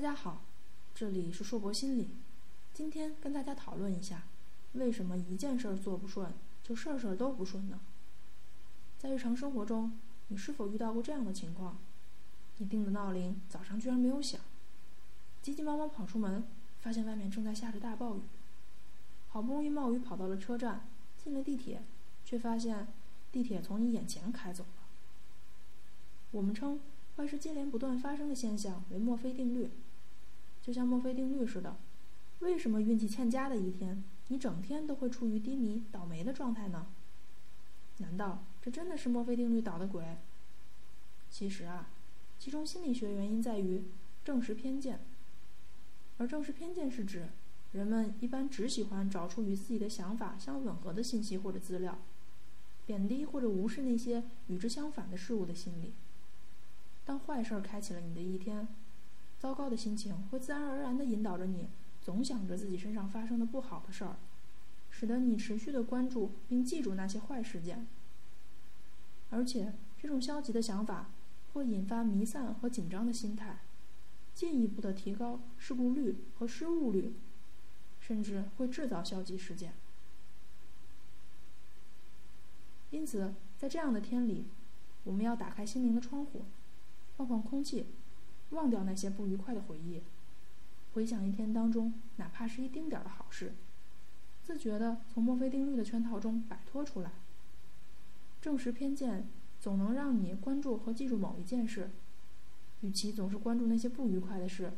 大家好，这里是硕博心理。今天跟大家讨论一下，为什么一件事儿做不顺，就事儿事儿都不顺呢？在日常生活中，你是否遇到过这样的情况？你定的闹铃早上居然没有响，急急忙忙跑出门，发现外面正在下着大暴雨。好不容易冒雨跑到了车站，进了地铁，却发现地铁从你眼前开走了。我们称坏事接连不断发生的现象为墨菲定律，就像墨菲定律似的。为什么运气欠佳的一天，你整天都会处于低迷、倒霉的状态呢？难道这真的是墨菲定律捣的鬼？其实啊。其中心理学原因在于证实偏见，而证实偏见是指人们一般只喜欢找出与自己的想法相吻合的信息或者资料，贬低或者无视那些与之相反的事物的心理。当坏事儿开启了你的一天，糟糕的心情会自然而然地引导着你总想着自己身上发生的不好的事儿，使得你持续地关注并记住那些坏事件，而且这种消极的想法。会引发弥散和紧张的心态，进一步的提高事故率和失误率，甚至会制造消极事件。因此，在这样的天里，我们要打开心灵的窗户，换换空气，忘掉那些不愉快的回忆，回想一天当中哪怕是一丁点儿的好事，自觉的从墨菲定律的圈套中摆脱出来，证实偏见。总能让你关注和记住某一件事，与其总是关注那些不愉快的事，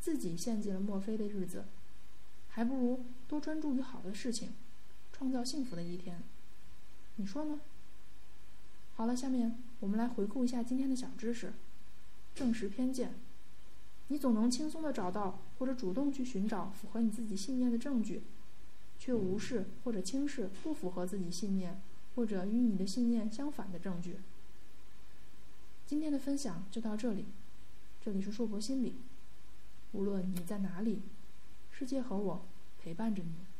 自己陷进了墨菲的日子，还不如多专注于好的事情，创造幸福的一天。你说呢？好了，下面我们来回顾一下今天的小知识：证实偏见。你总能轻松地找到或者主动去寻找符合你自己信念的证据，却无视或者轻视不符合自己信念。或者与你的信念相反的证据。今天的分享就到这里，这里是硕博心理。无论你在哪里，世界和我陪伴着你。